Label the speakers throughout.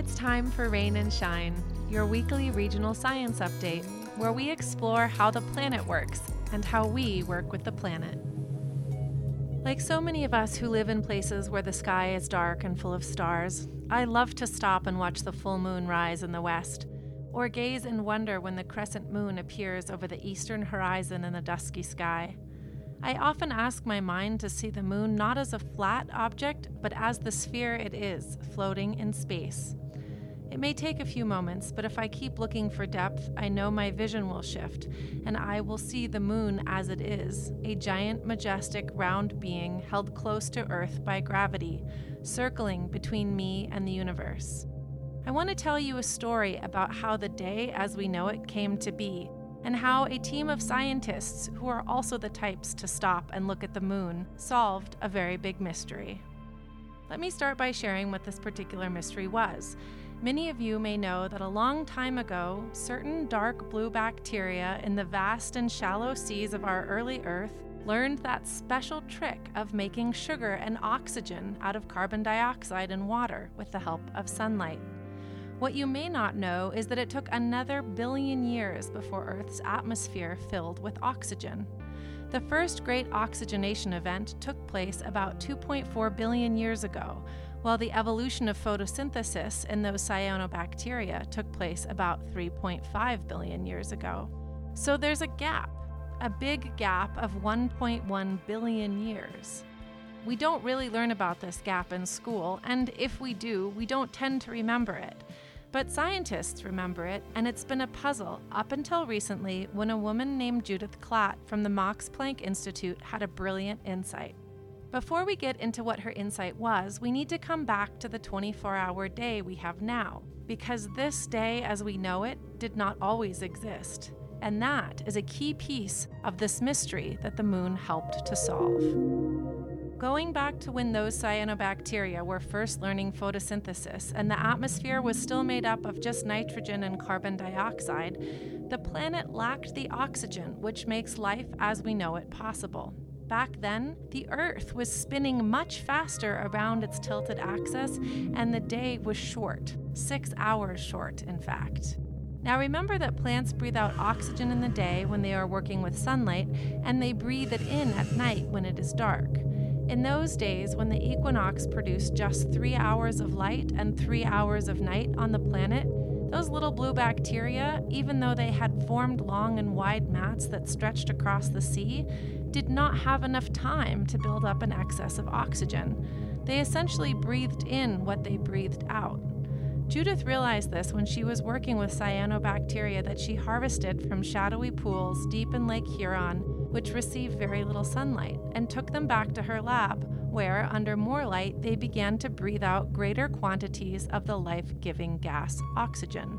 Speaker 1: it's time for Rain and Shine, your weekly regional science update, where we explore how the planet works and how we work with the planet. Like so many of us who live in places where the sky is dark and full of stars, I love to stop and watch the full moon rise in the west, or gaze in wonder when the crescent moon appears over the eastern horizon in the dusky sky. I often ask my mind to see the moon not as a flat object, but as the sphere it is, floating in space. It may take a few moments, but if I keep looking for depth, I know my vision will shift, and I will see the moon as it is a giant, majestic, round being held close to Earth by gravity, circling between me and the universe. I want to tell you a story about how the day as we know it came to be and how a team of scientists, who are also the types to stop and look at the moon, solved a very big mystery. Let me start by sharing what this particular mystery was. Many of you may know that a long time ago, certain dark blue bacteria in the vast and shallow seas of our early Earth learned that special trick of making sugar and oxygen out of carbon dioxide and water with the help of sunlight. What you may not know is that it took another billion years before Earth's atmosphere filled with oxygen. The first great oxygenation event took place about 2.4 billion years ago, while the evolution of photosynthesis in those cyanobacteria took place about 3.5 billion years ago. So there's a gap, a big gap of 1.1 billion years. We don't really learn about this gap in school, and if we do, we don't tend to remember it. But scientists remember it, and it's been a puzzle up until recently when a woman named Judith Klatt from the Max Planck Institute had a brilliant insight. Before we get into what her insight was, we need to come back to the 24 hour day we have now, because this day as we know it did not always exist. And that is a key piece of this mystery that the moon helped to solve. Going back to when those cyanobacteria were first learning photosynthesis and the atmosphere was still made up of just nitrogen and carbon dioxide, the planet lacked the oxygen which makes life as we know it possible. Back then, the Earth was spinning much faster around its tilted axis, and the day was short six hours short, in fact. Now remember that plants breathe out oxygen in the day when they are working with sunlight, and they breathe it in at night when it is dark. In those days, when the equinox produced just three hours of light and three hours of night on the planet, those little blue bacteria, even though they had formed long and wide mats that stretched across the sea, did not have enough time to build up an excess of oxygen. They essentially breathed in what they breathed out. Judith realized this when she was working with cyanobacteria that she harvested from shadowy pools deep in Lake Huron which received very little sunlight, and took them back to her lab, where, under more light, they began to breathe out greater quantities of the life giving gas oxygen.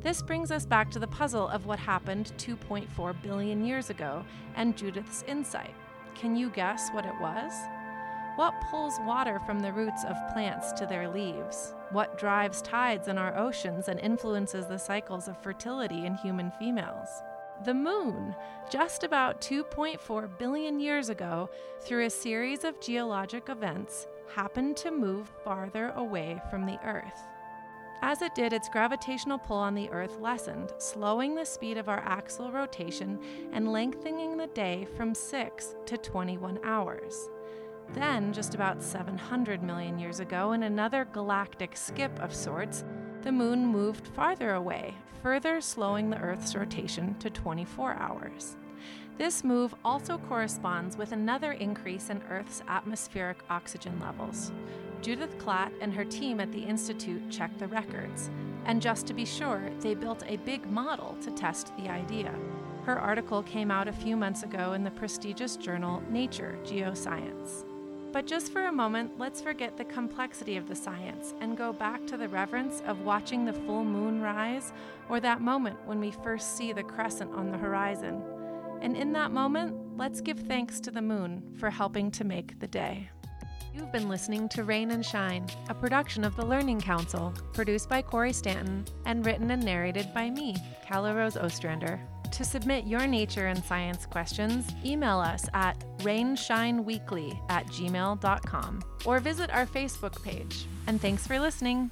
Speaker 1: This brings us back to the puzzle of what happened 2.4 billion years ago and Judith's insight. Can you guess what it was? What pulls water from the roots of plants to their leaves? What drives tides in our oceans and influences the cycles of fertility in human females? The moon, just about 2.4 billion years ago, through a series of geologic events, happened to move farther away from the Earth. As it did, its gravitational pull on the Earth lessened, slowing the speed of our axial rotation and lengthening the day from 6 to 21 hours. Then, just about 700 million years ago, in another galactic skip of sorts, the moon moved farther away, further slowing the Earth's rotation to 24 hours. This move also corresponds with another increase in Earth's atmospheric oxygen levels. Judith Klatt and her team at the Institute checked the records, and just to be sure, they built a big model to test the idea. Her article came out a few months ago in the prestigious journal Nature Geoscience. But just for a moment, let's forget the complexity of the science and go back to the reverence of watching the full moon rise or that moment when we first see the crescent on the horizon. And in that moment, let's give thanks to the moon for helping to make the day. You've been listening to Rain and Shine, a production of the Learning Council, produced by Corey Stanton and written and narrated by me, Calla Rose Ostrander. To submit your nature and science questions, email us at rainshineweekly at gmail.com or visit our Facebook page. And thanks for listening.